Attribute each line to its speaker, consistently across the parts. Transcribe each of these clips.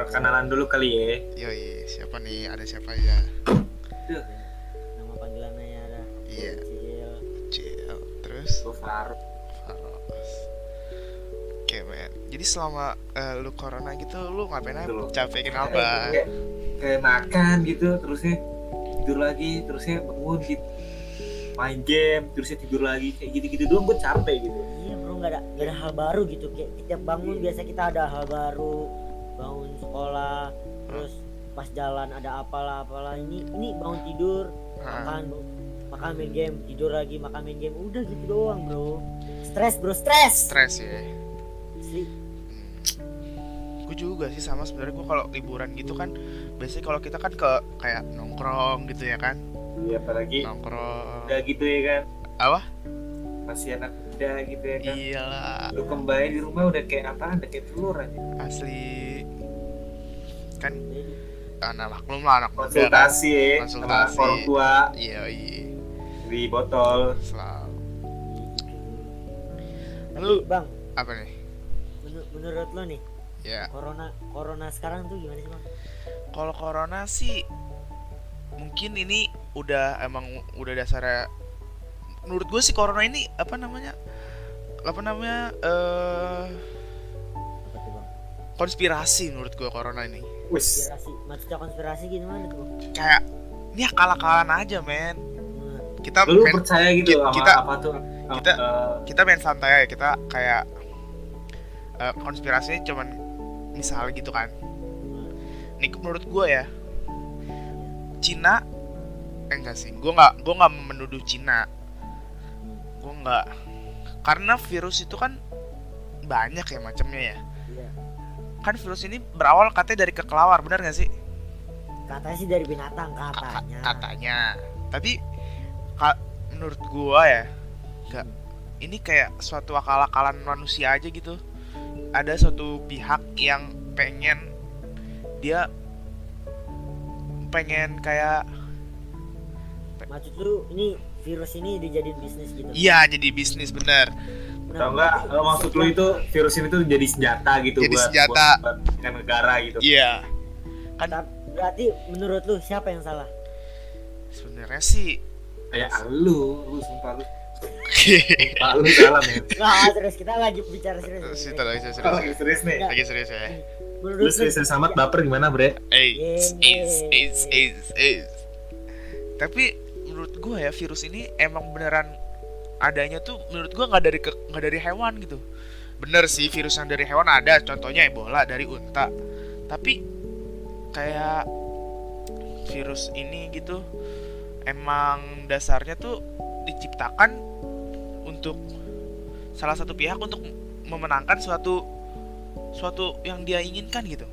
Speaker 1: perkenalan dulu kali ya.
Speaker 2: Yoi, siapa nih? Ada siapa aja?
Speaker 1: Duh,
Speaker 3: nama panggilannya ya ada
Speaker 2: Iya.
Speaker 3: Cil
Speaker 2: Cil, terus
Speaker 1: Faruk.
Speaker 2: Faros. Oke, men. Jadi selama eh, lu corona gitu, lu ngapain aja?
Speaker 1: Betul.
Speaker 2: Capek kenapa?
Speaker 1: Kayak, kayak makan gitu, terusnya tidur lagi, terusnya bangun gitu. Main game, terusnya tidur lagi, kayak gitu-gitu doang gue capek gitu.
Speaker 3: iya bro nggak ada nggak ada hal baru gitu kayak tiap bangun
Speaker 1: Iya.
Speaker 3: biasa kita ada hal baru sekolah terus pas jalan ada apalah apalah ini ini bangun tidur
Speaker 2: Hah.
Speaker 3: makan makan main game tidur lagi makan main game udah gitu doang bro stres bro stres
Speaker 2: Stres ya.
Speaker 3: Asli.
Speaker 2: Gue juga sih sama sebenarnya gue kalau liburan gitu kan biasanya kalau kita kan ke kayak nongkrong gitu ya kan
Speaker 1: Iya, apalagi
Speaker 2: nongkrong
Speaker 1: udah gitu ya kan.
Speaker 2: apa
Speaker 1: Masih anak muda gitu ya kan.
Speaker 2: iyalah
Speaker 1: Lu kembali di rumah udah kayak apa? Udah kayak telur aja.
Speaker 2: asli kan anak maklum lah anak muda kan.
Speaker 1: Konsultasi ya sama
Speaker 2: Konsultasi.
Speaker 1: orang tua.
Speaker 2: Iya iya.
Speaker 1: Di botol.
Speaker 2: selalu.
Speaker 3: Tapi
Speaker 2: Lu-
Speaker 3: bang
Speaker 2: apa nih?
Speaker 3: menur- menurut lo nih
Speaker 2: ya.
Speaker 3: corona corona sekarang tuh gimana sih bang?
Speaker 2: Kalau corona sih mungkin ini udah emang udah dasarnya menurut gue sih corona ini apa namanya apa namanya eh
Speaker 3: bang?
Speaker 2: konspirasi menurut gue corona ini
Speaker 1: Wis.
Speaker 3: konspirasi maksudnya konspirasi gimana tuh?
Speaker 2: Kayak ini akal-akalan aja men.
Speaker 3: Nah,
Speaker 2: kita
Speaker 1: Lu
Speaker 2: main,
Speaker 1: percaya gitu
Speaker 2: Kita-
Speaker 1: sama
Speaker 2: kita-
Speaker 1: apa tuh?
Speaker 2: kita-
Speaker 1: eh,
Speaker 2: kita main santai aja. Kita kayak eh, konspirasinya cuman misal gitu kan. Ini menurut gue ya Cina eh enggak sih. Gue nggak gue nggak menuduh Cina. Gue nggak. Karena virus itu kan banyak ya macamnya ya.
Speaker 3: Iya
Speaker 2: kan virus ini berawal katanya dari kekelawar benar nggak sih?
Speaker 3: Katanya sih dari binatang
Speaker 2: Ka- ka-
Speaker 3: katanya.
Speaker 2: katanya. Tapi ka- menurut gua ya nggak ini kayak suatu akal-akalan manusia aja gitu. Ada suatu pihak yang pengen dia pengen kayak
Speaker 3: maksud lu ini virus ini dijadiin bisnis gitu?
Speaker 2: Iya jadi bisnis bener
Speaker 1: Atau enggak, eh, maksud lu itu virus ini tuh jadi senjata gitu
Speaker 2: Jadi
Speaker 1: buat,
Speaker 2: senjata.
Speaker 1: buat, buat negara gitu.
Speaker 2: iya kan
Speaker 3: Tap- berarti menurut lu siapa yang salah
Speaker 2: sebenarnya sih
Speaker 1: Kayak lu, lu sumpah lu. Sumpah lu salah men.
Speaker 3: Nah, serius kita lagi bicara serius.
Speaker 2: Serius,
Speaker 3: Bre.
Speaker 2: serius,
Speaker 1: Kalau lagi serius nih.
Speaker 2: lagi serius ya
Speaker 3: Menurut
Speaker 1: Lu serius amat baper gimana bre?
Speaker 2: Eits. Tapi menurut gua ya virus ini emang beneran adanya tuh menurut gua nggak dari ke- nggak dari hewan gitu. Bener sih virus yang dari hewan ada, contohnya Ebola dari unta. Tapi kayak virus ini gitu emang dasarnya tuh diciptakan untuk salah satu pihak untuk memenangkan suatu suatu yang dia inginkan gitu.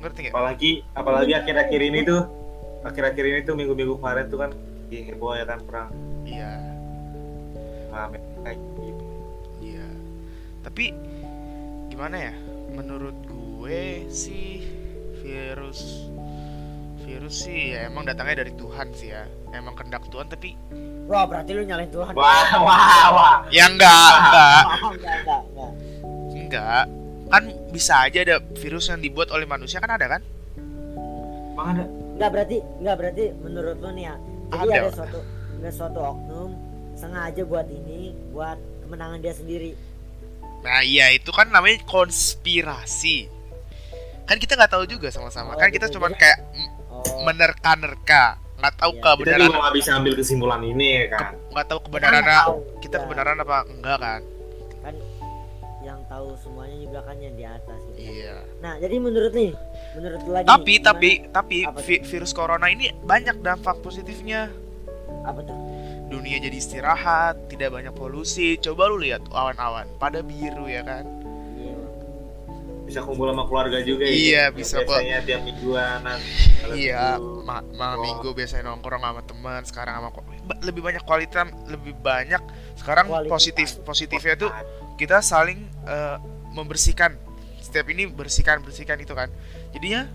Speaker 2: Ngerti nggak?
Speaker 1: Apalagi apalagi akhir-akhir ini tuh akhir-akhir ini tuh minggu-minggu kemarin tuh kan di heboh ya kan perang
Speaker 2: Iya.
Speaker 1: Rame kayak gitu.
Speaker 2: Iya. Tapi gimana ya? Menurut gue sih virus virus sih ya emang datangnya dari Tuhan sih ya. Emang kehendak Tuhan tapi
Speaker 3: Wah, berarti lu nyalain Tuhan.
Speaker 1: Wah, wah, wah.
Speaker 2: ya enggak, enggak,
Speaker 3: Oh, enggak, enggak, enggak.
Speaker 2: enggak. Kan bisa aja ada virus yang dibuat oleh manusia kan ada kan?
Speaker 1: Emang ada?
Speaker 3: Enggak berarti, enggak berarti menurut lu nih ya. Jadi
Speaker 2: Ada.
Speaker 3: ada, suatu ada suatu oknum sengaja buat ini buat kemenangan dia sendiri.
Speaker 2: Nah iya itu kan namanya konspirasi. Kan kita nggak tahu juga sama-sama.
Speaker 3: Oh,
Speaker 2: Kan kita cuma kayak
Speaker 3: Oh,
Speaker 2: menerka-nerka, nggak tahu.
Speaker 1: Kita
Speaker 2: kebenaran,
Speaker 1: juga nggak bisa ambil kesimpulan ini ya kan.
Speaker 2: nggak tahu
Speaker 3: kita
Speaker 2: kebenaran
Speaker 3: tahu.
Speaker 2: kita
Speaker 3: Ya,
Speaker 2: kebenaran apa enggak kan?
Speaker 3: kan yang tahu semuanya juga kan yang di atas gitu.
Speaker 2: Iya.
Speaker 3: Nah, jadi menurut nih, menurut lagi
Speaker 2: Tapi
Speaker 3: gimana?
Speaker 2: tapi tapi vi- virus corona ini banyak dampak positifnya.
Speaker 3: apa tuh?
Speaker 2: Dunia jadi istirahat, tidak banyak polusi. Coba lu lihat awan-awan pada biru ya kan.
Speaker 3: Iya.
Speaker 1: Bisa kumpul sama keluarga juga
Speaker 2: Iya,
Speaker 1: ya.
Speaker 2: bisa, Pak.
Speaker 1: Biasanya tiap mingguan.
Speaker 2: Iya,
Speaker 1: Minggu.
Speaker 2: ma- malam
Speaker 1: Oh.
Speaker 2: minggu biasanya nongkrong sama teman, sekarang sama lebih banyak kualitas, lebih banyak sekarang
Speaker 3: Kualitas.
Speaker 2: positif positifnya tuh kita saling eh, membersihkan. Setiap ini bersihkan bersihkan itu kan. Jadinya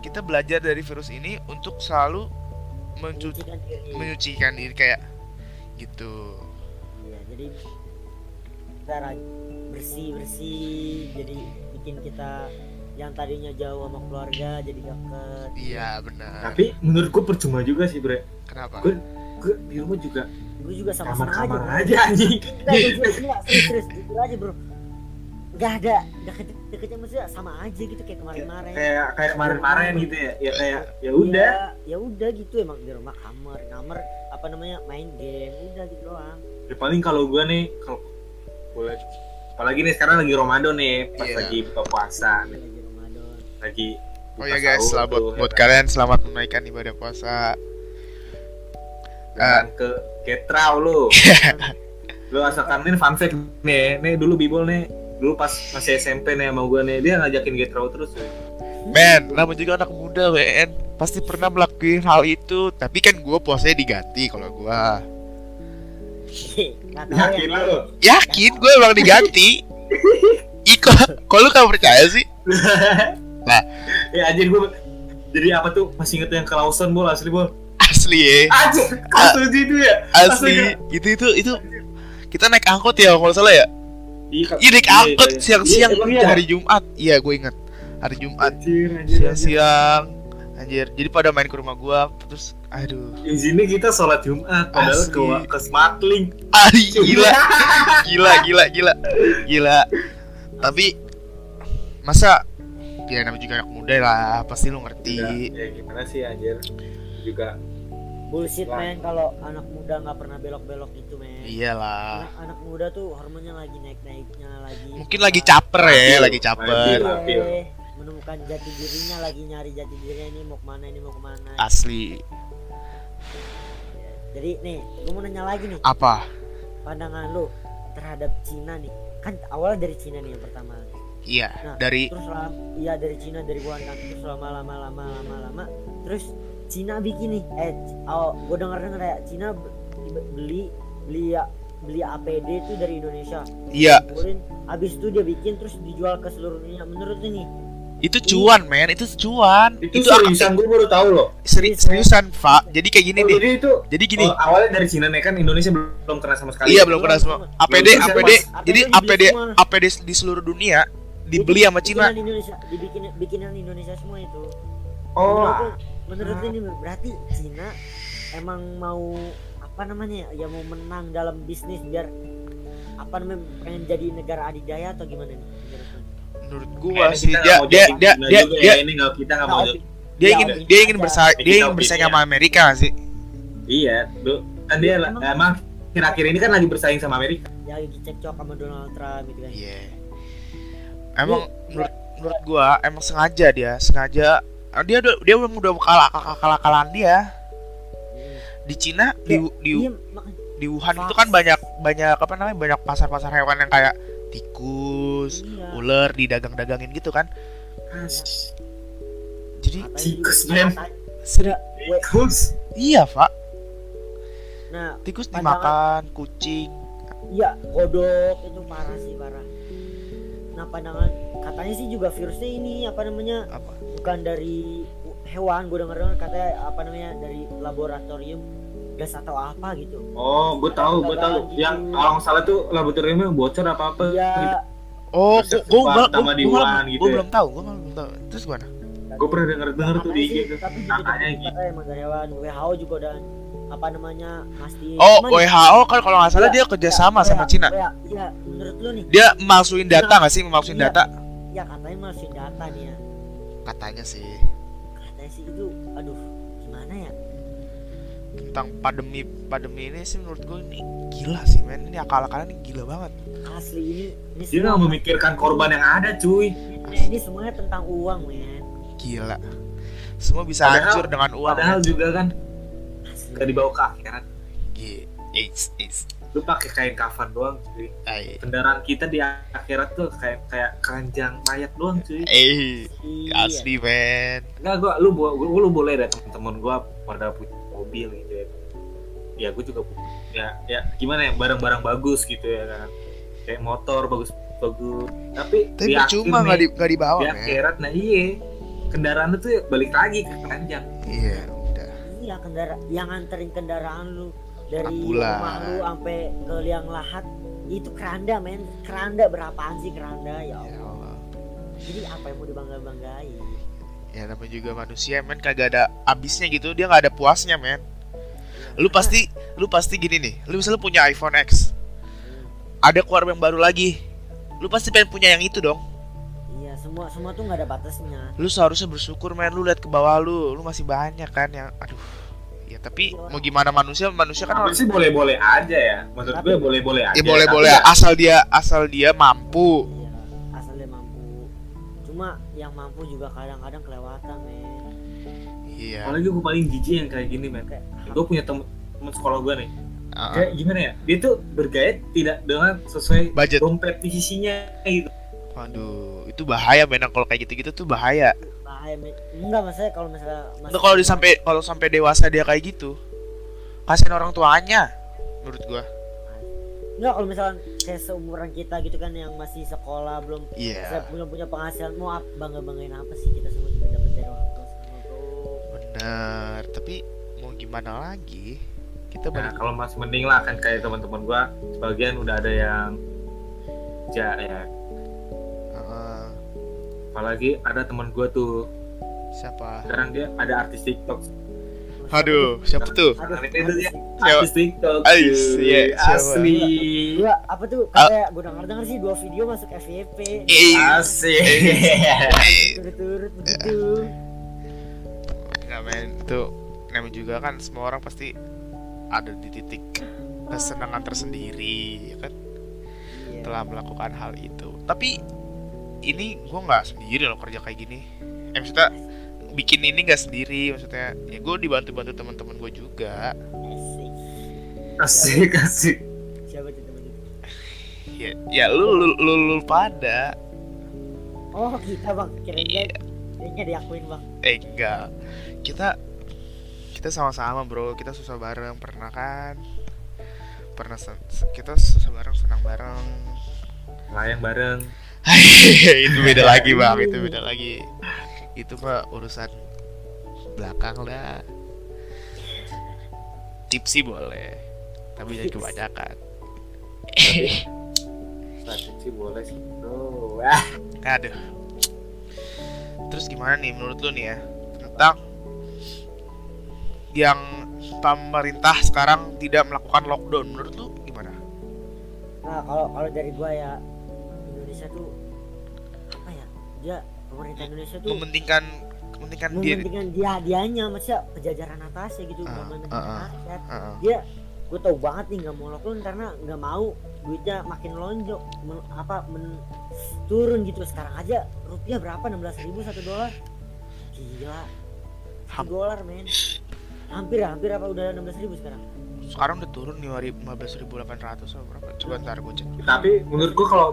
Speaker 2: kita belajar dari virus ini untuk selalu mencuci
Speaker 3: Menyucikan diri.
Speaker 2: menyucikan diri kayak gitu.
Speaker 3: Iya, jadi kita ra- bersih bersih jadi bikin kita yang tadinya jauh sama keluarga jadi deket
Speaker 2: iya benar.
Speaker 1: Tapi menurut gue percuma juga sih bre.
Speaker 2: Kenapa?
Speaker 1: Gue gue di rumah juga
Speaker 3: gue juga sama-sama aja
Speaker 1: kamar-kamar
Speaker 3: bro.
Speaker 1: aja anjing.
Speaker 3: Enggak, gue juga enggak, serius, jujur aja bro. Gak ada, gak deket-deketnya maksudnya sama aja gitu kayak kemarin-kemarin.
Speaker 1: Kayak kayak kemarin-kemarin gitu ya. Ya kayak ya udah.
Speaker 3: Iya, ya udah gitu emang di rumah kamar kamar apa namanya main game udah gitu doang.
Speaker 1: Ya, paling kalau gue nih kalau boleh apalagi nih sekarang lagi Ramadan nih pas
Speaker 2: Iya.
Speaker 1: lagi buka puasa nih.
Speaker 3: Lagi Ramadan.
Speaker 1: Lagi
Speaker 2: oh ya guys selamat
Speaker 1: tuh,
Speaker 2: buat
Speaker 1: ya kan.
Speaker 2: kalian selamat menunaikan ibadah puasa.
Speaker 1: Jangan ke Getrau lu. Lu asalkan ini fun fact nih nih dulu bibol nih dulu pas masih SMP nih sama gue nih dia ngajakin Getrau terus cuy.
Speaker 2: Men, namanya juga anak muda, WN Pasti pernah melakukan hal itu. Tapi kan gue puasanya diganti kalau gue
Speaker 3: tahu
Speaker 1: yakin
Speaker 3: lain.
Speaker 2: Yakin gue emang diganti. Iko, kok lu gak percaya sih?
Speaker 1: ya anjir gue jadi apa tuh? Masih inget yang ke Lawson bol asli bol
Speaker 2: Asli ya.
Speaker 1: Anjir kasus itu ya
Speaker 2: Asli Itu, itu, itu. Kita naik angkot ya kalau salah ya?
Speaker 1: Iya
Speaker 2: Iya naik angkot
Speaker 1: iya.
Speaker 2: siang-siang
Speaker 1: Iya, iya.
Speaker 2: hari Jumat. Iya gue inget Hari Jumat.
Speaker 1: Anjir anjir anjir.
Speaker 2: Siang-siang Anjir, jadi pada main ke rumah gua Terus, aduh.
Speaker 1: Di sini kita sholat Jumat padahal
Speaker 2: Asli.
Speaker 1: ke ke Smartlink
Speaker 2: Ah, gila. Gila, gila, gila. Gila. Tapi Masa Ya namanya juga anak muda lah Pasti lu ngerti.
Speaker 1: Ya gimana sih anjir. Juga
Speaker 3: bullshit men kalau anak muda nggak pernah belok-belok gitu men.
Speaker 2: Iyalah.
Speaker 3: Anak, anak muda tuh hormonnya lagi naik-naiknya lagi
Speaker 2: Mungkin lagi caper ya
Speaker 1: Labil,
Speaker 2: Lagi caper.
Speaker 3: Iya, menemukan jati dirinya lagi nyari jati dirinya ini mau ke mana ini mau ke mana.
Speaker 2: Asli.
Speaker 3: Jadi nih gue mau nanya lagi nih.
Speaker 2: Apa?
Speaker 3: pandangan lu terhadap Cina nih. Kan awalnya dari Cina nih yang pertama.
Speaker 2: Iya
Speaker 3: Nah,
Speaker 2: Dari
Speaker 3: terus lama iya dari Cina dari Wuhan kan. Terus lama lama lama lama lama. Terus Cina bikin nih eh oh gue denger denger ya Cina be- beli beli ya beli APD itu dari Indonesia.
Speaker 2: Iya.
Speaker 3: Kumpulin habis itu dia bikin terus dijual ke seluruh dunia. Menurut nih
Speaker 2: Itu cuan men. Itu cuan.
Speaker 1: Itu,
Speaker 2: Itu
Speaker 1: seriusan gue baru tahu loh.
Speaker 2: Seri- seriusan Pak Jadi kayak gini
Speaker 1: Oh,
Speaker 2: nih.
Speaker 1: jadi itu
Speaker 2: Jadi gini.
Speaker 1: oh, awalnya dari Cina nih kan Indonesia belum, kena sama sekali.
Speaker 2: Iya belum kena semua APD
Speaker 1: Belum
Speaker 2: APD
Speaker 3: Mas.
Speaker 2: Jadi
Speaker 3: APD semua.
Speaker 2: APD di seluruh dunia Dibeli sama Cina.
Speaker 3: bikinan Indonesia dibikin bikinan Indonesia semua itu.
Speaker 1: Oh.
Speaker 3: Menurut menurut ini berarti Cina emang mau apa namanya ya mau menang dalam bisnis biar apa namanya pengen jadi negara adidaya atau gimana nih menurut
Speaker 1: Kayaknya
Speaker 2: gua sih dia dia dia dia
Speaker 1: juga
Speaker 2: dia
Speaker 1: ya. ini nggak kita nggak mau
Speaker 2: dia
Speaker 3: Ya,
Speaker 2: ingin dia ingin bersaing dia ingin bersaing
Speaker 1: aja.
Speaker 2: sama Amerika sih?
Speaker 1: Iya lu kan dia
Speaker 3: Emang-
Speaker 1: emang akhir-akhir ini kan lagi bersaing sama Amerika.
Speaker 3: Ya lagi cekcok sama Donald Trump gitu kan.
Speaker 2: Iya. Emang menurut menurut gua emang sengaja dia sengaja ah, dia udah dia udah udah kalah kalah kalah kalahan dia.
Speaker 3: Hmm.
Speaker 2: di Cina di di
Speaker 3: Iya, makanya.
Speaker 2: di Wuhan itu kan banyak banyak apa namanya banyak pasar pasar hewan yang kayak tikus
Speaker 3: iya.
Speaker 2: ular didagang-dagangin gitu kan? Jadi
Speaker 3: Katanya
Speaker 1: Tikus, men. Tikus.
Speaker 2: Iya pak.
Speaker 3: Nah
Speaker 2: tikus
Speaker 3: Pandangan-
Speaker 2: dimakan kucing.
Speaker 3: Iya kodok itu parah sih parah. Nah pandangan katanya sih juga virusnya ini apa namanya
Speaker 2: apa?
Speaker 3: bukan dari hewan gue denger denger katanya apa namanya dari laboratorium gas atau apa gitu.
Speaker 1: Oh gue tahu gue tahu. yang kalau nggak salah tuh laboratoriumnya bocor apa apa
Speaker 3: iya.
Speaker 2: oh
Speaker 1: Terus
Speaker 2: gua gua
Speaker 1: pertama
Speaker 2: gua,
Speaker 1: di
Speaker 2: gua,
Speaker 1: Wuhan
Speaker 2: gua
Speaker 1: gitu ya.
Speaker 2: belum tahu gua malah belum tahu. Terus gimana?
Speaker 1: Gue pernah denger denger tuh di IG
Speaker 3: Katanya sih,
Speaker 1: tuh
Speaker 3: tapi
Speaker 1: Katanya
Speaker 3: gitu. katanya emang dari hewan WHO juga udah apa namanya masih
Speaker 2: oh
Speaker 3: Cuman-
Speaker 2: WHO kan kalau nggak salah
Speaker 3: Iya,
Speaker 2: dia kerjasama
Speaker 3: iya,
Speaker 2: sama
Speaker 3: iya,
Speaker 2: Cina.
Speaker 3: Iya, iya menurut lu nih.
Speaker 2: Dia malsuin data nggak sih?
Speaker 3: Iya.
Speaker 2: data?
Speaker 3: Ya katanya masih data nih ya.
Speaker 2: Katanya sih.
Speaker 3: Katanya sih itu aduh gimana ya
Speaker 2: tentang pandemi pandemi ini sih menurut gue ini gila sih men. Ini akal-akalan ini gila banget.
Speaker 3: Asli ini ini
Speaker 1: dia nggak
Speaker 3: semua
Speaker 1: memikirkan korban yang ada cuy.
Speaker 3: Ini, ini semuanya tentang uang men.
Speaker 2: Gila. Semua bisa
Speaker 1: Padahal-
Speaker 2: hancur dengan uang
Speaker 1: padahal
Speaker 2: men.
Speaker 1: juga kan
Speaker 3: asli.
Speaker 1: nggak dibawa ke akhirat.
Speaker 2: Gi- Eits, eits.
Speaker 1: lu pakai kain kafan doang cuy. Kendaraan kita di akhirat tuh kayak kayak keranjang mayat doang cuy.
Speaker 2: Eh, asli men.
Speaker 1: Enggak gua lu gua, lu boleh deh temen-temen gua pada punya mobil gitu ya. Ya gua juga ya ya gimana ya barang-barang bagus gitu ya kan. Kayak motor bagus bagus. Tapi,
Speaker 2: Tapi percuma nggak di nggak dibawa
Speaker 1: di akhirat nah iya. Kendaraan itu ya balik lagi ke keranjang.
Speaker 2: Iya, udah.
Speaker 3: iya kendara yang nganterin kendaraan lu dari rumah lu sampai ke liang lahat itu keranda men keranda berapaan sih keranda ya
Speaker 2: Ya
Speaker 3: Allah
Speaker 2: Allah.
Speaker 3: jadi apa yang mau dibangga banggain
Speaker 2: ya namanya juga manusia men. Kagak ada abisnya gitu. Dia nggak ada puasnya men. Lu pasti lu pasti gini nih. Lu misalnya punya iPhone X. Ada keluar yang baru lagi. Lu pasti pengen punya yang itu dong.
Speaker 3: Iya semua semua tuh nggak ada batasnya.
Speaker 2: Lu seharusnya bersyukur men. Lu lihat ke bawah lu. Lu masih banyak kan yang aduh. Ya tapi mau gimana manusia? Manusia kan
Speaker 1: Tapi sih boleh-boleh aja ya. Menurut
Speaker 3: Tapi-
Speaker 1: gue boleh-boleh aja.
Speaker 2: ya boleh boleh
Speaker 1: ya,
Speaker 2: asal dia asal dia mampu
Speaker 3: yang mampu juga kadang-kadang kelewatan men
Speaker 2: iya
Speaker 1: Apalagi gue paling jijik yang kayak gini, men.
Speaker 3: kayak
Speaker 1: Gue punya temen, temen sekolah gue nih.
Speaker 2: uh-uh.
Speaker 1: Kayak gimana ya? Dia tuh bergaya tidak dengan sesuai
Speaker 2: budget
Speaker 1: dompet di sisinya gitu.
Speaker 2: waduh itu bahaya men kalau kayak gitu gitu tuh bahaya
Speaker 3: bahaya men enggak maksudnya kalau misalnya masih-
Speaker 2: Nggak, kalau disampai kalau sampai dewasa dia kayak gitu kasihin orang tuanya menurut gua
Speaker 3: enggak kalau misalkan kayak seumuran kita gitu kan yang masih sekolah belum saya belum punya penghasilan mau bangga banggain apa sih kita semua juga dapat dari orang tua semua bro
Speaker 2: bener tapi mau gimana lagi kita
Speaker 1: Nah,
Speaker 2: balik
Speaker 1: kalau masih mending lah kan kayak teman-teman gue, sebagian udah ada yang ja ya.
Speaker 2: Heeh.
Speaker 1: Apalagi ada teman gue tuh,
Speaker 2: siapa
Speaker 1: sekarang dia ada artis TikTok.
Speaker 2: Aduh siapa tuh
Speaker 3: aduh,
Speaker 1: itu dia.
Speaker 2: Siapa?
Speaker 1: Artis TikTok.
Speaker 2: Ais,
Speaker 1: cuy.
Speaker 2: iya, siapa?
Speaker 1: Asli.
Speaker 3: dua apa tuh kayak gue denger denger sih dua video masuk FYP
Speaker 2: Eh,
Speaker 1: Asik.
Speaker 3: turut-turut begitu
Speaker 2: men itu namanya juga kan semua orang pasti ada di titik kesenangan tersendiri ya kan
Speaker 3: iya
Speaker 2: telah melakukan hal itu tapi ini gua nggak sendiri loh kerja kayak gini eh maksudnya bikin ini nggak sendiri maksudnya ya gue dibantu bantu teman-teman gue juga.
Speaker 3: Asik
Speaker 1: Asik, asik.
Speaker 3: siapa tuh
Speaker 2: ya ya lu lu lu, lu pada.
Speaker 3: Oh kita bang. Kirain
Speaker 2: Iya.
Speaker 3: dia kayaknya diakuin bang.
Speaker 2: Eh enggak. Kita kita sama-sama bro. Kita susah bareng. Pernah kan? Pernah sen- kita susah bareng senang bareng.
Speaker 1: Layang bareng.
Speaker 2: itu beda lagi bang. Itu beda lagi itu mah urusan belakang lah tipsi boleh tapi jangan kebanyakan
Speaker 1: sih boleh sih. Bro. Wah.
Speaker 2: aduh terus gimana nih menurut lu nih ya tentang yang pemerintah sekarang tidak melakukan lockdown menurut lu gimana
Speaker 3: nah kalau kalau dari gua ya Indonesia tuh apa ya dia pemerintah Indonesia tuh
Speaker 2: mementingkan mementingkan
Speaker 3: mementingkan dia dianya maksudnya kejajaran atasnya gitu
Speaker 2: Ah,
Speaker 3: mementingkan
Speaker 2: ah, ah.
Speaker 3: rakyat. Dia gue tau banget nih nggak mau lockdown karena nggak mau duitnya makin lonjok men- apa men- turun gitu. Sekarang aja rupiah berapa? 16.000 ribu satu dolar. Gila. Satu dolar men. Hampir hampir apa udah 16.000 ribu sekarang?
Speaker 2: Sekarang udah turun nih 15.800 atau berapa? Coba ntar gue cek.
Speaker 1: Tapi menurut gua kalau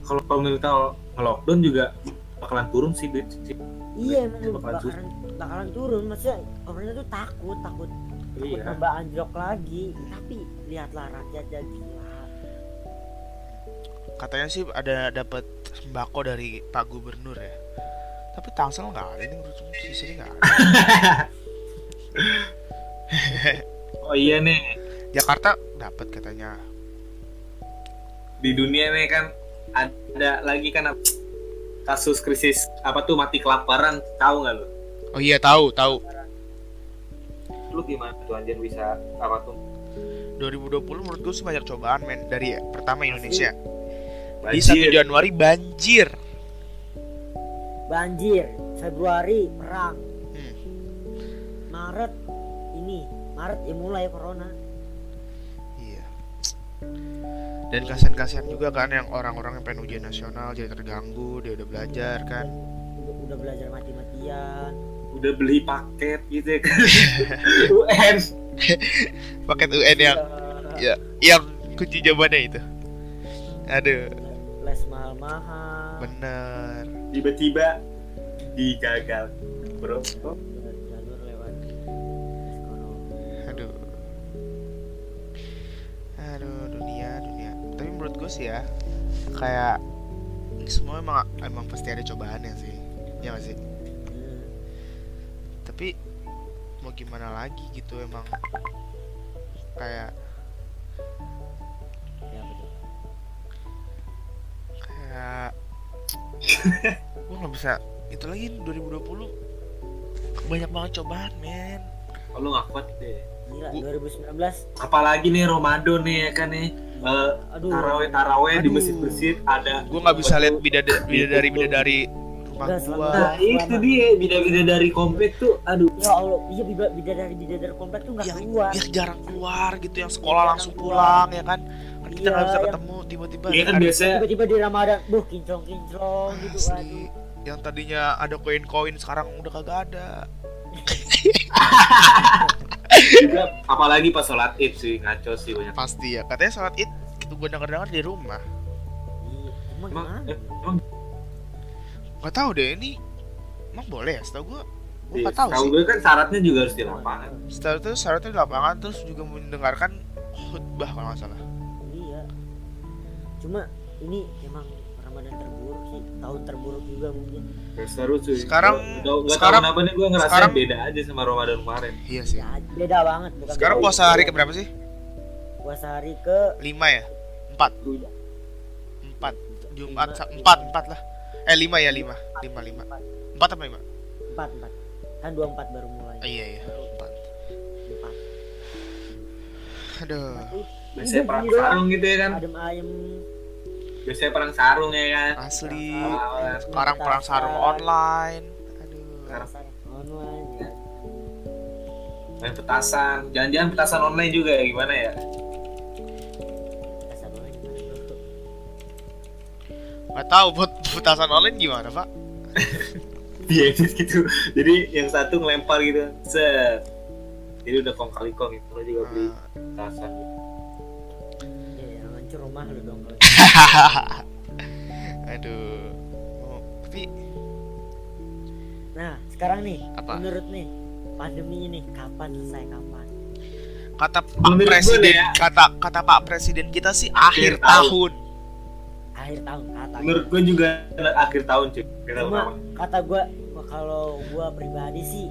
Speaker 1: kalau pemerintah nge-lockdown juga bakalan turun sih duit sih.
Speaker 3: iya emang
Speaker 1: Bakalan
Speaker 3: bakalan bakalan turun. Maksudnya pemerintah tuh takut takut takut
Speaker 1: Iya.
Speaker 3: nambah anjlok lagi. Tapi lihatlah rakyatnya gila.
Speaker 2: Katanya sih ada dapat sembako dari Pak Gubernur ya. Tapi Tangsel nggak ada nih menurut di sini nggak ada.
Speaker 1: Oh iya nih,
Speaker 2: Jakarta dapat katanya.
Speaker 1: Di dunia nih kan ada lagi kan kasus krisis apa tuh mati kelaparan tahu nggak lu?
Speaker 2: oh iya tahu tahu.
Speaker 1: Lu gimana tuh anjir bisa apa tuh?
Speaker 2: 2020 menurut gue sih banyak cobaan men dari pertama Indonesia. Di 1
Speaker 1: Banjir.
Speaker 2: Januari banjir.
Speaker 3: Banjir. Februari perang.
Speaker 2: Hmm.
Speaker 3: Maret ini. Maret ya mulai corona.
Speaker 2: Iya dan kasihan-kasihan juga kan yang orang-orang yang pengen ujian nasional jadi terganggu dia udah belajar kan
Speaker 3: udah, udah belajar mati-matian
Speaker 1: udah beli paket gitu ya kan. UN.
Speaker 2: paket UN yang
Speaker 3: Iya.
Speaker 2: yang kunci jawabannya itu aduh
Speaker 3: les mahal-mahal
Speaker 2: bener
Speaker 1: Tiba-tiba digagal, bro.
Speaker 2: Sih ya kayak semua emang emang pasti ada cobaannya sih ya gak sih? Tapi mau gimana lagi gitu emang kayak
Speaker 3: ya betul.
Speaker 2: Kayak gue nggak bisa itu lagi 2020 banyak banget cobaan men
Speaker 1: kalau nggak kuat deh
Speaker 3: Gila,
Speaker 2: Bu-
Speaker 3: 2019.
Speaker 1: apalagi nih Ramadan nih ya kan nih Eh,
Speaker 3: Aduh.
Speaker 1: taraweh taraweh di
Speaker 3: Aduh.
Speaker 1: masjid-masjid ada
Speaker 2: gue nggak bisa lihat bidadari bidadari bidadari rumah gua
Speaker 1: nah itu dia bida-bida dari komplek tuh aduh
Speaker 3: Ya Allah, iya bida- bidadari bidadari komplek tuh nggak
Speaker 2: yang
Speaker 3: keluar.
Speaker 2: yang jarang keluar gitu yang sekolah
Speaker 3: Jarang
Speaker 2: langsung
Speaker 3: keluar.
Speaker 2: pulang ya kan kan kita
Speaker 3: Iya,
Speaker 2: nggak bisa
Speaker 3: yang-
Speaker 2: ketemu tiba-tiba
Speaker 1: Iya kan
Speaker 2: ada-
Speaker 1: biasanya
Speaker 3: Tiba-tiba di Ramadan, buh kinclong-kinclong gitu
Speaker 2: asli
Speaker 3: aduh.
Speaker 2: yang tadinya ada koin-koin sekarang udah kagak ada
Speaker 1: juga apalagi pas sholat id sih ngaco sih banyak.
Speaker 2: Pasti ya katanya sholat id itu gue denger-denger di rumah.
Speaker 3: Iya, emang
Speaker 1: emang
Speaker 3: gimana?
Speaker 1: eh, emang
Speaker 2: nggak tahu deh ini emang boleh ya? Setahu gue gue
Speaker 1: Iya,
Speaker 2: nggak tahu
Speaker 1: tahu
Speaker 2: sih.
Speaker 1: gue kan syaratnya juga harus di lapangan.
Speaker 2: Setahu itu syaratnya di lapangan terus juga mendengarkan khutbah kalau nggak salah.
Speaker 3: Iya. Cuma ini emang Ramadan terburuk sih, tahun terburuk juga mungkin.
Speaker 1: Ya, seru cuy.
Speaker 2: Sekarang-
Speaker 1: nggak tahu
Speaker 2: sekarang-
Speaker 1: kenapa nih gue ngerasain
Speaker 2: sekarang-
Speaker 1: beda aja sama Ramadan kemarin.
Speaker 2: Iya sih.
Speaker 3: Ya, beda banget bukan
Speaker 2: sekarang
Speaker 3: beda.
Speaker 2: puasa hari ke berapa sih?
Speaker 3: Puasa hari ke
Speaker 2: lima ya? Empat. Empat. Jumat empat empat lah. Eh lima ya lima. Lima lima.
Speaker 3: Empat,
Speaker 2: apa lima?
Speaker 3: Empat, empat. Kan dua empat baru mulai.
Speaker 2: oh, iya iya. Empat.
Speaker 3: Empat.
Speaker 2: aduh.
Speaker 1: Biasanya perang gitu ya kan?
Speaker 3: Adem ayem.
Speaker 1: Biasanya perang sarung ya kan?
Speaker 2: Asli.
Speaker 1: Ah,
Speaker 2: sekarang perang sarung online. Aduh.
Speaker 1: Sekarang
Speaker 3: Online. ya.
Speaker 1: main petasan. Jangan-jangan petasan online juga ya gimana ya?
Speaker 2: Nggak tahu buat petasan online gimana pak?
Speaker 1: Diedit gitu. Jadi yang satu ngelempar gitu. Set. Jadi udah kong kali kong gitu lo juga beli
Speaker 2: Ah,
Speaker 1: petasan.
Speaker 3: Ya, hancur rumah lu dong kalau
Speaker 2: aduh oh, tapi
Speaker 3: Nah, sekarang nih,
Speaker 2: Apa?
Speaker 3: menurut nih pandemi ini kapan selesai kapan?
Speaker 2: kata Pak
Speaker 1: Menurut gue
Speaker 2: Presiden
Speaker 1: ya.
Speaker 2: kata kata Pak Presiden kita sih akhir,
Speaker 1: Akhir
Speaker 2: tahun.
Speaker 3: Akhir tahun kata.
Speaker 1: menurut gue juga akhir tahun cuy kita
Speaker 3: Cuma kata gua kalau gua pribadi sih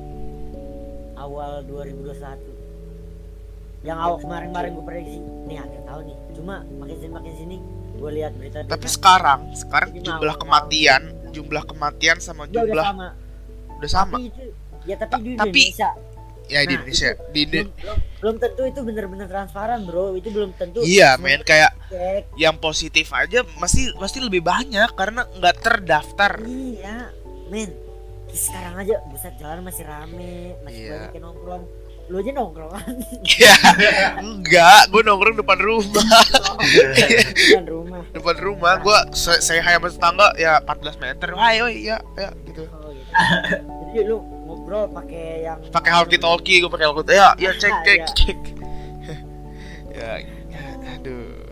Speaker 3: awal 2021. Yang awal kemarin-kemarin gua prediksi nih akhir tahun nih. Cuma makin sini makin sini gua lihat berita
Speaker 2: Tapi sekarang sekarang jumlah kematian jumlah kematian sama
Speaker 3: ya udah
Speaker 2: jumlah
Speaker 3: sama.
Speaker 2: udah sama.
Speaker 3: Tapi itu ya tapi
Speaker 2: Ta-
Speaker 3: di
Speaker 2: tapi-
Speaker 3: Indonesia
Speaker 2: Ya di
Speaker 3: Nah,
Speaker 2: Indonesia di
Speaker 3: belum, belum, belum tentu itu benar-benar transparan, Bro. Itu belum tentu.
Speaker 2: Iya, men kayak
Speaker 3: cek.
Speaker 2: yang positif aja masih pasti lebih banyak karena nggak terdaftar.
Speaker 3: Iya, men. Sekarang aja buset jalan masih rame, masih
Speaker 2: Iya.
Speaker 3: banyak yang nongkrong. Lu aja nongkrong kan
Speaker 2: Iya. Enggak, gue nongkrong depan rumah,
Speaker 3: bukan rumah.
Speaker 2: depan rumah. Gue saya saya sama tetangga ya 14 meter. Ayo ya, ya gitu.
Speaker 3: Oh, gitu. Jadi lu ngobrol pakai yang
Speaker 2: Pakai walkie talkie, gue pakai walkie Ya, ya cek cek
Speaker 3: Iya.
Speaker 2: cek. ya, ya, aduh.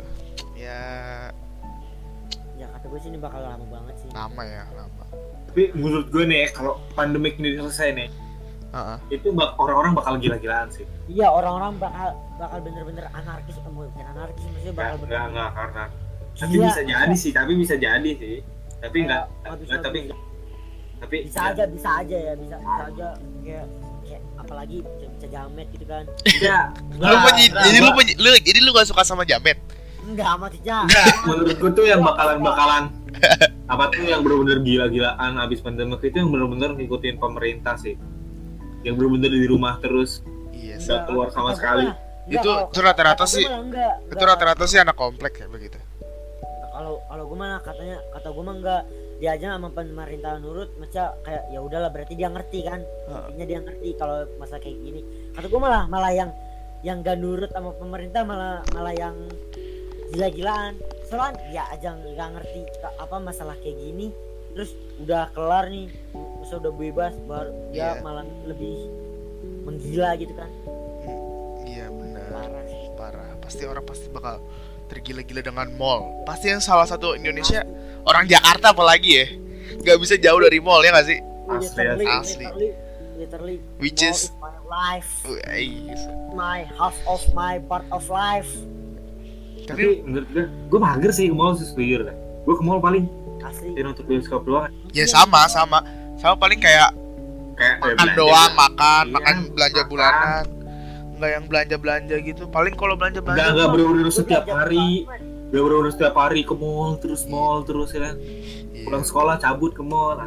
Speaker 2: Ya,
Speaker 3: Ya kata gue sih ini bakal lama banget sih.
Speaker 2: lama ya, lama.
Speaker 1: tapi menurut gue nih kalau pandemik ini selesai nih
Speaker 2: Heeh.
Speaker 1: itu bak- orang-orang bakal gila-gilaan sih
Speaker 3: Iya, orang-orang bakal bakal bener-bener anarkis, eh, bukan anarkis maksudnya bakal
Speaker 1: Nggak,
Speaker 3: bener.
Speaker 1: nggak, karena tapi
Speaker 3: Gila.
Speaker 1: bisa jadi sih tapi bisa jadi sih tapi nggak nggak, tapi tapi
Speaker 3: Bisa aja, bisa aja ya, bisa, bisa aja kayak kayak apalagi bisa, bisa jamet gitu kan.
Speaker 1: enggak
Speaker 2: Lu penyi- jadi lu penyi- lu jadi lu gak suka sama jamet?
Speaker 3: Enggak amat aja.
Speaker 1: enggak menurut gue tuh yang bakalan bakalan apa tuh yang bener-bener gila-gilaan abis pandemik itu yang bener-bener ngikutin pemerintah sih yang bener-bener di rumah terus.
Speaker 2: Iya.
Speaker 1: Nggak keluar sama
Speaker 3: gua
Speaker 1: sekali.
Speaker 3: enggak,
Speaker 2: Itu
Speaker 3: kalau-
Speaker 2: itu rata-rata sih
Speaker 3: enggak,
Speaker 2: itu
Speaker 3: enggak.
Speaker 2: rata-rata sih anak komplek ya begitu.
Speaker 3: kalau kalau gue mah katanya kata gue mah enggak dia aja sama pemerintah nurut maca kayak ya udahlah berarti dia ngerti kan? Intinya dia ngerti kalau masa kayak gini. Kata gue malah malah yang yang gak nurut sama pemerintah malah malah yang gila-gilaan. Soalnya ya aja nggak ngerti apa masalah kayak gini. Terus udah kelar nih masa udah bebas baru dia
Speaker 2: Iya.
Speaker 3: malah lebih menggila gitu kan
Speaker 2: Iya benar.
Speaker 3: parah sih
Speaker 2: Parah. Pasti orang pasti bakal tergila-gila dengan mall. Pasti yang salah satu Indonesia orang Jakarta apalagi ya. Gak bisa jauh dari mall ya gak sih?
Speaker 1: Asli,
Speaker 3: literally,
Speaker 2: asli.
Speaker 3: literally, literally
Speaker 2: Which
Speaker 3: mall
Speaker 2: is-
Speaker 3: my life
Speaker 2: Wih,
Speaker 3: my half of my part of life
Speaker 1: tapi
Speaker 2: Tapi
Speaker 1: menurut gue gue mager sih ke mall sih sejujurnya gue ke mall paling
Speaker 3: asli
Speaker 1: ya nonton bioskop doang
Speaker 2: ya sama sama sama paling kayak
Speaker 1: kayak
Speaker 2: makan
Speaker 1: belanja.
Speaker 2: doang makan
Speaker 1: Iya,
Speaker 2: makan belanja
Speaker 1: makan.
Speaker 2: bulanan. Nggak yang belanja belanja gitu. Paling kalau belanja belanja
Speaker 1: Nggak, nggak bener-bener setiap
Speaker 3: Gua
Speaker 1: hari. Udah bener setiap hari ke mall terus mall terus ya kan.
Speaker 2: Iya.
Speaker 1: pulang sekolah cabut ke mall.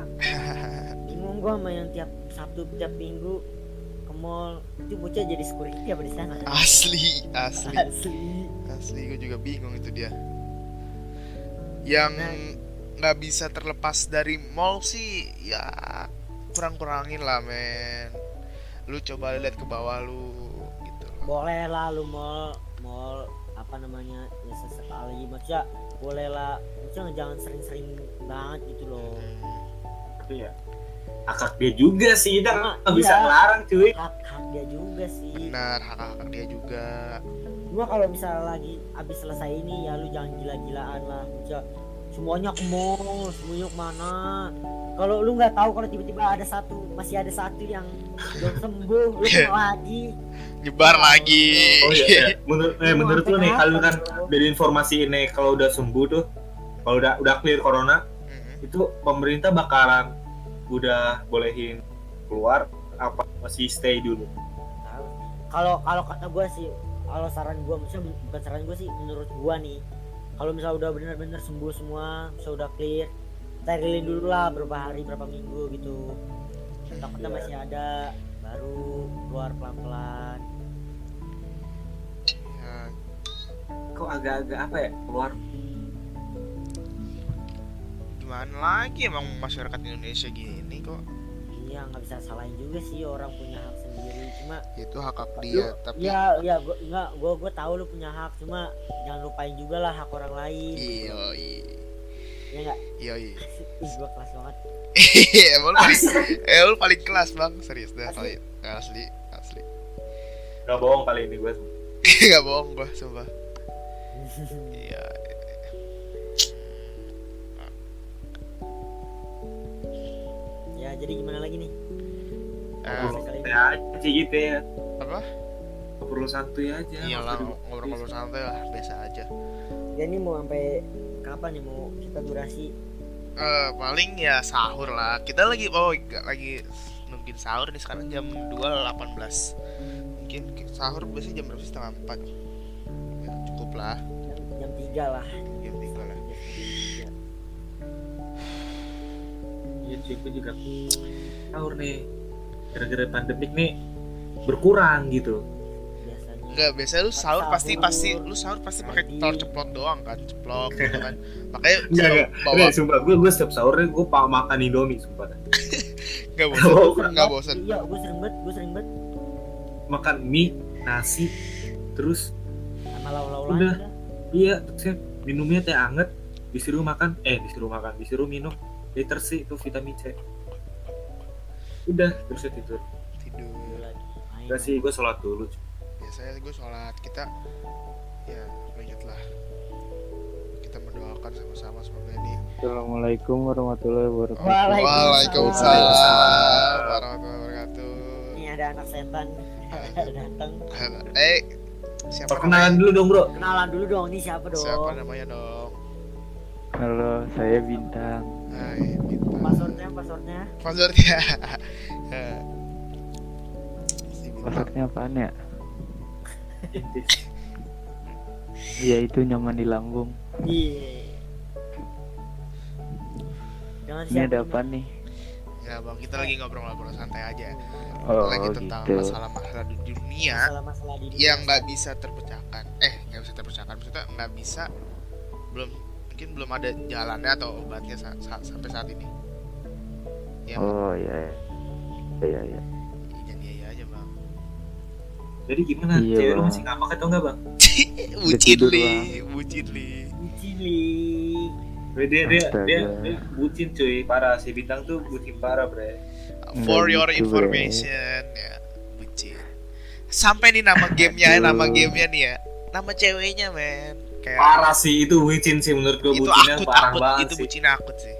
Speaker 3: Bingung gua sama yang tiap sabtu tiap minggu ke mall. Itu bocah jadi security apa di sana?
Speaker 2: Asli asli.
Speaker 3: Asli.
Speaker 2: Asli gue juga bingung itu dia. Yang
Speaker 3: Nah.
Speaker 2: Nggak bisa terlepas dari mall sih ya kurang-kurangin lah men. Lu coba lihat ke bawah lu gitu loh
Speaker 3: boleh lah lu mall mall apa namanya ya sesekali. Maksudnya boleh lah. Maksudnya jangan sering-sering banget gitu loh.
Speaker 2: Hmm.
Speaker 1: tapi ya akak dia juga sih kita
Speaker 3: Nah,
Speaker 1: nggak bisa
Speaker 3: iya.
Speaker 1: ngelarang cuy.
Speaker 3: Hak hak dia juga sih.
Speaker 2: Benar hak-hak dia juga.
Speaker 3: Gua kalau misalnya lagi abis selesai ini ya lu jangan gila-gilaan lah. Maksudnya semuanya ke mall semuanya ke mana kalau lu nggak tahu kalau tiba-tiba ada satu masih ada satu yang belum sembuh lu lagi.
Speaker 2: Nyebar lagi.
Speaker 1: Oh iya, iya. menurut eh, menurut lu nih kalau kan dari informasi ini kalau udah sembuh tuh kalau udah udah clear corona
Speaker 2: Mhm.
Speaker 1: itu pemerintah bakalan udah bolehin keluar apa masih stay dulu?
Speaker 3: Kalau kalau kata gua sih kalau saran gua maksudnya bukan saran gua sih menurut gua nih kalau misalnya udah bener-bener sembuh semua misalnya udah clear sterilin dulu lah berapa hari berapa minggu gitu. Takutnya
Speaker 1: Iya.
Speaker 3: masih ada baru keluar pelan-pelan.
Speaker 2: Ya,
Speaker 1: kok agak-agak apa ya keluar?
Speaker 2: Gimana lagi emang masyarakat Indonesia gini kok?
Speaker 3: Iya nggak bisa salahin juga sih orang punya cuma
Speaker 2: itu hak hak
Speaker 3: Lu-
Speaker 2: dia tapi
Speaker 3: ya ya gua nggak gua gua tahu lu punya hak cuma jangan lupain juga lah hak orang lain.
Speaker 2: Iyo
Speaker 3: ya nggak
Speaker 2: iyo iyo
Speaker 3: ih gua kelas banget.
Speaker 2: Emang lu paling eh lu paling kelas bang. Serius dah
Speaker 3: Asli.
Speaker 2: kali asli asli.
Speaker 1: Nggak bohong kali ini gue
Speaker 2: nggak bohong gua sumpah. Iya.
Speaker 3: Ya jadi gimana lagi nih?
Speaker 2: Eh,
Speaker 3: Ngobrol
Speaker 1: ya aja gitu ya.
Speaker 2: Apa?
Speaker 1: Perlu santuy aja
Speaker 2: iyalah ngobrol-ngobrol santai lah biasa aja.
Speaker 3: Ya ini mau sampai kapan nih mau kita durasi?
Speaker 2: Eh, paling ya sahur lah. Kita lagi oh lagi nungguin sahur nih sekarang jam 2.18 mungkin sahur biasanya jam berapa sih? Setengah empat. Ya, cukup lah.
Speaker 3: Jam, tiga lah.
Speaker 2: Jam tiga lah.
Speaker 1: Iya gue juga sahur nih gara-gara pandemik nih berkurang gitu
Speaker 3: biasanya
Speaker 2: Enggak, biasanya lu sahur pasti
Speaker 3: Sahur.
Speaker 2: pasti lu sahur pasti pakai telur ceplok doang kan, ceplok gitu kan. Makanya
Speaker 1: Enggak, enggak.
Speaker 2: bawa
Speaker 1: Enggak, sumpah gue gue setiap sahurnya gue pak makan indomie sumpah
Speaker 2: enggak bosan,
Speaker 1: Bosan.
Speaker 2: enggak bosan.
Speaker 3: iya gue sering banget gue sering banget
Speaker 1: makan mie nasi terus
Speaker 3: sama lau-lau
Speaker 1: Udah.
Speaker 3: lain
Speaker 1: iya terus minumnya teh anget disuruh makan eh disuruh makan disuruh minum liter C itu vitamin C udah terus ya tidur
Speaker 2: Tidur.
Speaker 3: udah main
Speaker 1: enggak sih gue sholat dulu.
Speaker 2: Biasanya gue sholat kita ya lu ingat lah. Kita mendoakan sama-sama semoga ini
Speaker 4: Assalamualaikum warahmatullahi wabarakatuh.
Speaker 3: Waalaikumsalam.
Speaker 2: Waalaikumsalam warahmatullahi wabarakatuh.
Speaker 3: ini ada anak setan datang
Speaker 2: Eh, siapa
Speaker 1: perkenalan
Speaker 2: namanya?
Speaker 1: dulu dong bro
Speaker 3: kenalan dulu dong ini siapa dong
Speaker 2: Siapa namanya dong?
Speaker 4: Halo, saya Bintang.
Speaker 2: Hai, bintang.
Speaker 3: Passwordnya passwordnya
Speaker 2: Passwordnya.
Speaker 4: Passwordnya apaan ya? Iya itu nyaman di lambung.
Speaker 3: iya jangan
Speaker 4: Ini ada apa nih?
Speaker 2: Ya bang, kita lagi ngobrol-ngobrol santai aja.
Speaker 4: Oh
Speaker 2: lagi tentang
Speaker 4: gitu.
Speaker 2: masalah-masalah di dunia
Speaker 3: masalah-masalah di dunia.
Speaker 2: yang nggak bisa terpecahkan. Eh, nggak bisa terpecahkan. Maksudnya nggak bisa belum mungkin belum ada jalannya atau obatnya sa- sa- sampai saat ini. Ya.
Speaker 4: Oh iya. Iya iya.
Speaker 2: Iya aja bang.
Speaker 1: jadi gimana
Speaker 4: Iya,
Speaker 1: cewek lu masih ngambek atau enggak bang
Speaker 2: bucin li, bucin li.
Speaker 3: Cili.
Speaker 1: dia dia dia, dia, dia bucin cuy parah si bintang tuh bucin parah bre
Speaker 2: For your
Speaker 4: gitu,
Speaker 2: information, ya bucin. Sampai nih nama gamenya,
Speaker 4: Aduh.
Speaker 2: nama gamenya nih ya, nama ceweknya men. Kayak
Speaker 1: parah sih itu bucin sih menurut gue
Speaker 2: itu
Speaker 1: bucinnya
Speaker 2: akut
Speaker 1: parah
Speaker 2: akut,
Speaker 1: banget
Speaker 2: itu
Speaker 1: sih
Speaker 2: bucin akut sih.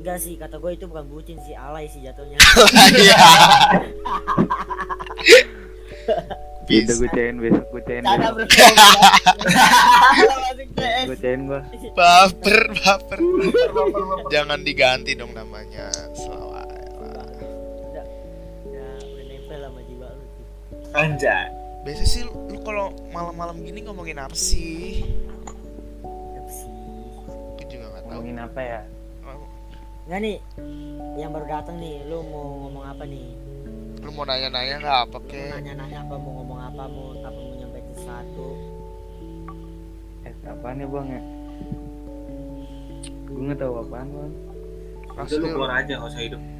Speaker 3: Enggak sih kata gue itu bukan bucin sih alay sih jatuhnya
Speaker 2: Iya.
Speaker 4: Udah
Speaker 2: Peace.
Speaker 4: gue cain besok gue cain Gue cain gue.
Speaker 2: baper baper jangan diganti dong namanya selalu
Speaker 3: udah udah udah nempel sama jiwa lu tuh
Speaker 1: anjay
Speaker 2: Biasa sih lu, kalau malam-malam gini ngomongin apa sih?
Speaker 3: Apa sih?
Speaker 2: Gue juga nggak tahu.
Speaker 4: Ngomongin apa ya?
Speaker 3: Nggak nih, yang baru datang nih, lu mau ngomong apa nih?
Speaker 2: Lu mau nanya-nanya nggak apa
Speaker 3: Mau
Speaker 2: kek?
Speaker 3: nanya-nanya apa, mau ngomong apa, mau apa mau nyampein sesuatu?
Speaker 4: Eh, apaan ya bang ya? Gue nggak tahu apaan bang.
Speaker 1: Udah lu keluar aja nggak usah hidup.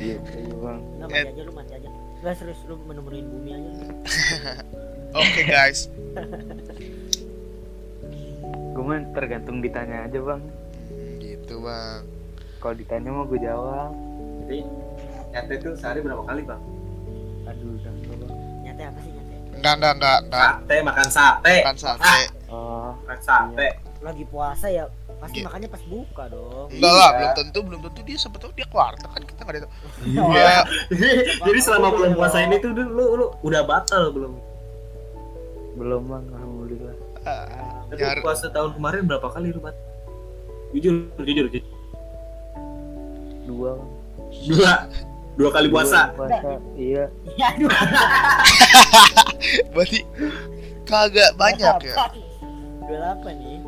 Speaker 4: Iya, iya bang.
Speaker 3: Nggak
Speaker 2: Eh.
Speaker 3: mati aja lu mati aja. Nggak serius lu menemuin bumi aja.
Speaker 2: Oke guys.
Speaker 4: Gue mah tergantung ditanya aja bang.
Speaker 2: Hmm, gitu bang.
Speaker 4: Kalau ditanya mau gue jawab.
Speaker 1: Jadi nyate tuh sehari berapa kali bang?
Speaker 4: Aduh, udah bang.
Speaker 3: Nyate apa sih nyate?
Speaker 2: Enggak enggak enggak enggak.
Speaker 1: Sate makan sate.
Speaker 2: Makan sate.
Speaker 4: Oh,
Speaker 1: Makan sate.
Speaker 3: Lagi puasa ya pasti
Speaker 2: Iya.
Speaker 3: makannya pas buka dong.
Speaker 2: Enggak lah,
Speaker 1: Iya.
Speaker 2: belum tentu, belum tentu dia sebetulnya dia keluarga kan kita nggak ada tahu.
Speaker 1: Iya.
Speaker 2: Iya.
Speaker 1: Jadi selama bulan puasa ini tuh lu, lu, lu udah batal belum?
Speaker 4: belum bang. Alhamdulillah.
Speaker 2: Ah,
Speaker 1: Tapi
Speaker 2: nyari
Speaker 1: puasa tahun kemarin berapa kali lu batal? Jujur, jujur, jujur.
Speaker 4: Dua.
Speaker 1: Dua, dua kali puasa.
Speaker 4: Dua puasa. Iya.
Speaker 3: Ya aduh.
Speaker 2: berarti kagak banyak ya.
Speaker 3: Dua delapan nih.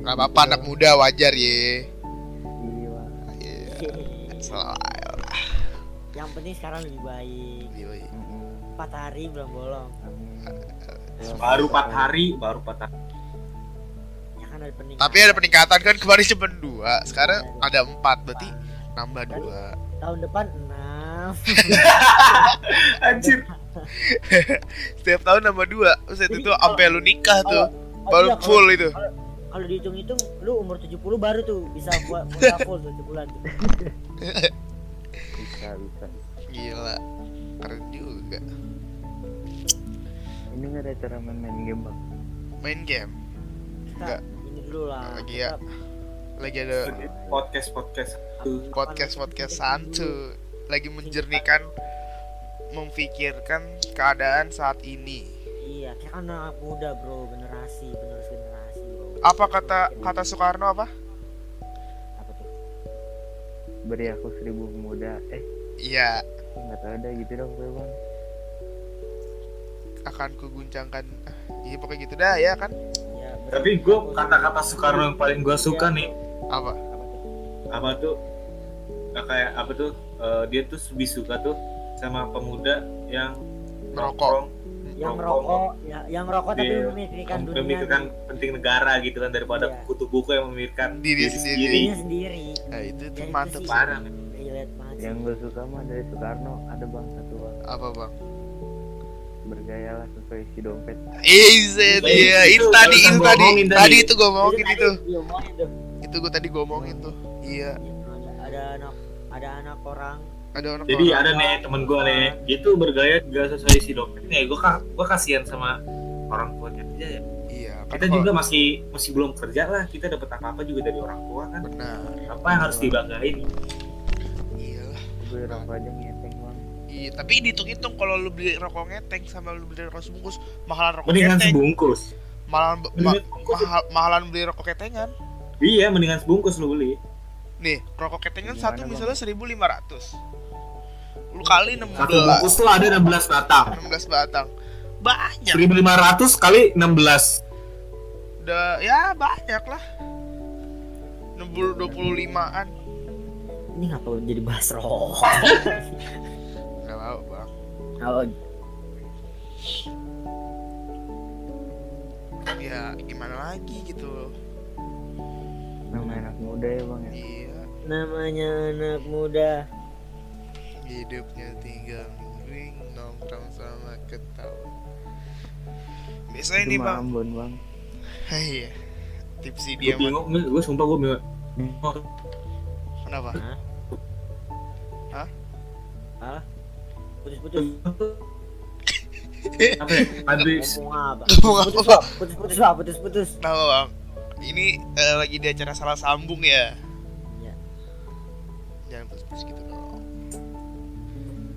Speaker 2: Enggak apa-apa anak muda wajar ye.
Speaker 4: Iya.
Speaker 2: Iya. Selalu.
Speaker 3: Yang penting sekarang lebih baik. Empat hari belum bolong.
Speaker 1: Baru empat hari, baru empat hari.
Speaker 3: Ya kan ada peningkatan.
Speaker 2: Tapi ada peningkatan kan kemarin cuma dua, sekarang ada empat, berarti nambah dua.
Speaker 3: Tahun depan enam.
Speaker 1: Anjir.
Speaker 2: Setiap tahun nambah dua, terus itu tuh sampai lu nikah tuh,
Speaker 3: Oh,
Speaker 2: baru
Speaker 3: iya, kalau-
Speaker 2: full itu.
Speaker 3: Kalau dihitung-hitung lu umur 70 baru tuh bisa buat full tuh sebulan tuh.
Speaker 4: Bisa, bisa.
Speaker 2: Gila, keren juga.
Speaker 4: Ini nggak ada cara main-main game bang.
Speaker 2: Main game, Enggak.
Speaker 3: Ini dulu lah.
Speaker 2: Lagi ya. Lagi ada
Speaker 1: Podcast podcast.
Speaker 2: podcast podcast santu, lagi menjernihkan, memfikirkan keadaan saat ini.
Speaker 3: Iya, kan anak muda bro, generasi, penerus generasi bro.
Speaker 2: Apa kata kata Soekarno apa?
Speaker 3: Apa tuh?
Speaker 4: Beri aku seribu pemuda. Eh,
Speaker 2: Iya,
Speaker 4: nggak tahu ada gitu dong gue bang.
Speaker 2: akan kuguncangkan. Iya pokoknya gitu dah ya kan?
Speaker 1: Tapi gue kata-kata Soekarno yang paling gue suka nih
Speaker 2: Apa?
Speaker 3: apa tuh?
Speaker 1: kayak apa tuh eh, dia tuh lebih suka tuh sama pemuda yang
Speaker 2: Merokok.
Speaker 3: Yang merokok, ya, yang merokok tapi
Speaker 1: Iya.
Speaker 3: memikirkan
Speaker 1: mem-
Speaker 3: dunia
Speaker 1: memikirkan penting negara gitu kan daripada
Speaker 3: Iya.
Speaker 1: kutu buku yang memikirkan
Speaker 2: Diri sendiri.
Speaker 3: dirinya sendiri.
Speaker 2: Nah itu tuh
Speaker 3: itu
Speaker 2: mantep
Speaker 1: parah.
Speaker 4: Yang gue suka mah dari Soekarno ada bang satu bang.
Speaker 2: Apa bang?
Speaker 4: Bergayalah sesuai isi dompet.
Speaker 2: Izet
Speaker 1: Nah,
Speaker 2: ya
Speaker 1: itu
Speaker 2: itu tadi itu
Speaker 1: gua
Speaker 2: tadi
Speaker 1: tadi.
Speaker 2: itu gue ngomongin
Speaker 3: tadi
Speaker 2: itu itu gue tadi gue ngomongin tuh iya
Speaker 3: Ada, ada anak ada anak orang
Speaker 2: ada orang
Speaker 1: Jadi
Speaker 2: orang.
Speaker 1: ada nih temen gue nih, dia tuh bergaya gak sesuai isi dompet nih. Gue gue kasihan sama orang tuanya aja ya.
Speaker 2: iya kan
Speaker 1: Kita
Speaker 2: kalau-
Speaker 1: juga masih masih belum kerja lah. Kita dapat apa apa juga dari orang tua kan.
Speaker 2: benar
Speaker 1: Apa yang harus dibanggain?
Speaker 2: iya lah
Speaker 4: Gue bang.
Speaker 2: Iya tapi dihitung-hitung kalau lu beli rokok ngeteng sama lu beli rokok sebungkus mahalan rokok
Speaker 1: Mendingan
Speaker 2: keteng
Speaker 1: sebungkus.
Speaker 2: mahalan ma-
Speaker 1: Mendingan sebungkus.
Speaker 2: mahal, mahalan beli rokok ketengan
Speaker 1: Iya, mendingan sebungkus lu beli.
Speaker 2: nih rokok ketengan
Speaker 4: Gimana,
Speaker 2: satu
Speaker 4: Bang?
Speaker 2: misalnya 1500 lu kali 16
Speaker 1: Satu bungkus tuh ada 16 batang.
Speaker 2: 16 batang banyak
Speaker 1: 1500 kali 16.
Speaker 2: udah ya banyak lah 60 25an
Speaker 3: ini ngapa jadi bahas rokok
Speaker 2: mau bang.
Speaker 3: Oh,
Speaker 2: ya gimana lagi gitu
Speaker 4: Namanya anak muda ya bang ya.
Speaker 2: iya.
Speaker 3: Namanya anak muda.
Speaker 2: Hidupnya tinggal ring nongkrong sama ketawa. Biasa ini bang.
Speaker 4: Ambon bang.
Speaker 2: iya. Tipsi
Speaker 1: Gue
Speaker 2: dia mah
Speaker 1: bingung, gue sumpah gue bingung.
Speaker 2: kenapa?
Speaker 3: Ah putus-putus.
Speaker 1: Apa ya? Habis.
Speaker 3: Ngomong apa?
Speaker 2: Bang
Speaker 3: putus-putus putus-putus
Speaker 2: kenapa bang ini eh, lagi di acara salah sambung ya?
Speaker 3: Ya.
Speaker 2: jangan putus-putus gitu dong.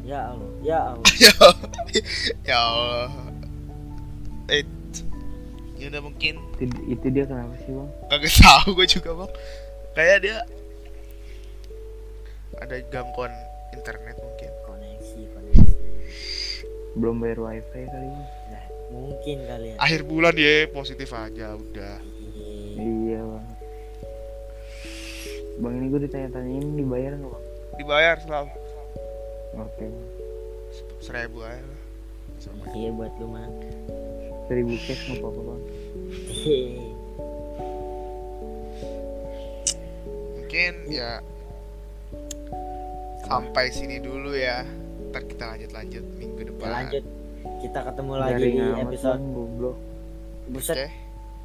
Speaker 3: Ya Allah ya Allah.
Speaker 2: Ya ya Allah. Eh ya udah mungkin.
Speaker 4: Itu, itu dia kenapa sih bang?
Speaker 2: kagak tahu gue juga bang. Kayak dia ada gangguan internet
Speaker 3: koneksi
Speaker 4: belum bayar wifi kali bang
Speaker 3: Nah, mungkin kali ya.
Speaker 2: Akhir bulan ya positif aja udah.
Speaker 3: Iya.
Speaker 4: bang. Bang ini gue ditanya-tanyain dibayar nggak bang?
Speaker 2: Dibayar selalu.
Speaker 4: Oke. Bang
Speaker 2: seribu aja lah. Sama.
Speaker 3: iya buat lu mah
Speaker 4: seribu cash nggak apa-apa bang.
Speaker 2: Mungkin ya sampai sini dulu ya. Ntar kita lanjut lanjut minggu
Speaker 3: Ya, lanjut. Kita ketemu lagi
Speaker 4: Garing
Speaker 3: di episode
Speaker 4: goblok.
Speaker 3: Buset.
Speaker 2: Oke.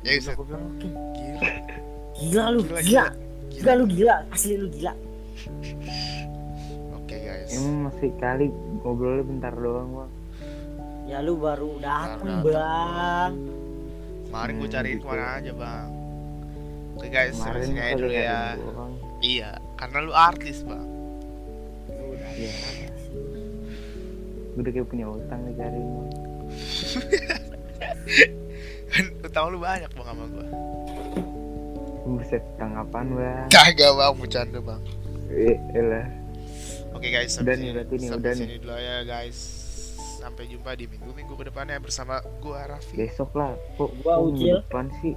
Speaker 2: Ya bisa
Speaker 3: goblok.
Speaker 2: gila
Speaker 3: gila lu
Speaker 2: Gila,
Speaker 3: gila.
Speaker 2: gila.
Speaker 3: gila lu gila. Asli lu gila.
Speaker 2: Oke guys.
Speaker 4: Emang masih kali ngobrolnya bentar doang bang
Speaker 3: ya lu baru dateng bang.
Speaker 2: Kemarin gue
Speaker 4: Hmm,
Speaker 2: cariin
Speaker 4: gitu.
Speaker 2: ke mana aja bang. Oke guys sampai
Speaker 4: kemarin
Speaker 2: sini aja
Speaker 4: kagak
Speaker 2: dulu ya. iya karena lu artis bang.
Speaker 4: Iya. gue udah kayak punya utang dicariin bang
Speaker 2: utang lu banyak bang sama gue
Speaker 4: buset utang apaan bang?
Speaker 2: Kagak bang bercanda bang.
Speaker 4: Eh elah.
Speaker 2: Oke guys
Speaker 4: Udah
Speaker 2: sampai
Speaker 4: nih,
Speaker 2: sini,
Speaker 4: berarti nih,
Speaker 2: sampai
Speaker 4: udah
Speaker 2: sini dulu ya guys. Sampai jumpa di minggu-minggu ke depannya bersama gua Raffi.
Speaker 4: Besok lah. Kok
Speaker 3: Gua
Speaker 4: minggu
Speaker 3: Ucil.
Speaker 4: depan sih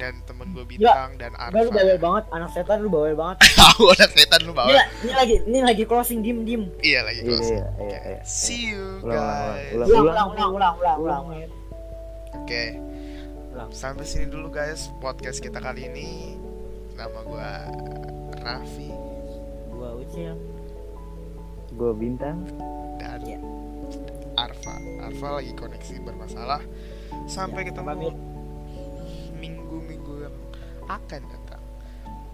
Speaker 2: dan temen gue Bintang dan
Speaker 3: Enggak lu
Speaker 2: Arfa
Speaker 3: bawel banget anak setan lu bawel banget.
Speaker 2: Tahu anak setan lu
Speaker 3: la- ini lagi ini lagi closing dim dim
Speaker 2: iya lagi
Speaker 4: iya
Speaker 2: closing.
Speaker 4: iya iya, iya.
Speaker 2: see you guys.
Speaker 4: Ulang.
Speaker 3: ulang ulang. ulang ulang ulang ulang
Speaker 2: oke.
Speaker 3: Ulang.
Speaker 2: sampai sini dulu guys podcast kita kali ini. Nama gua Raffi.
Speaker 3: Gua ucil.
Speaker 4: Gue bintang.
Speaker 2: Dan
Speaker 3: Iya.
Speaker 2: Arfa. Arfa lagi koneksi bermasalah. Sampai
Speaker 3: Ya,
Speaker 2: ketemu.
Speaker 3: pamit.
Speaker 2: Akan datang.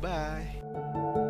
Speaker 2: Bye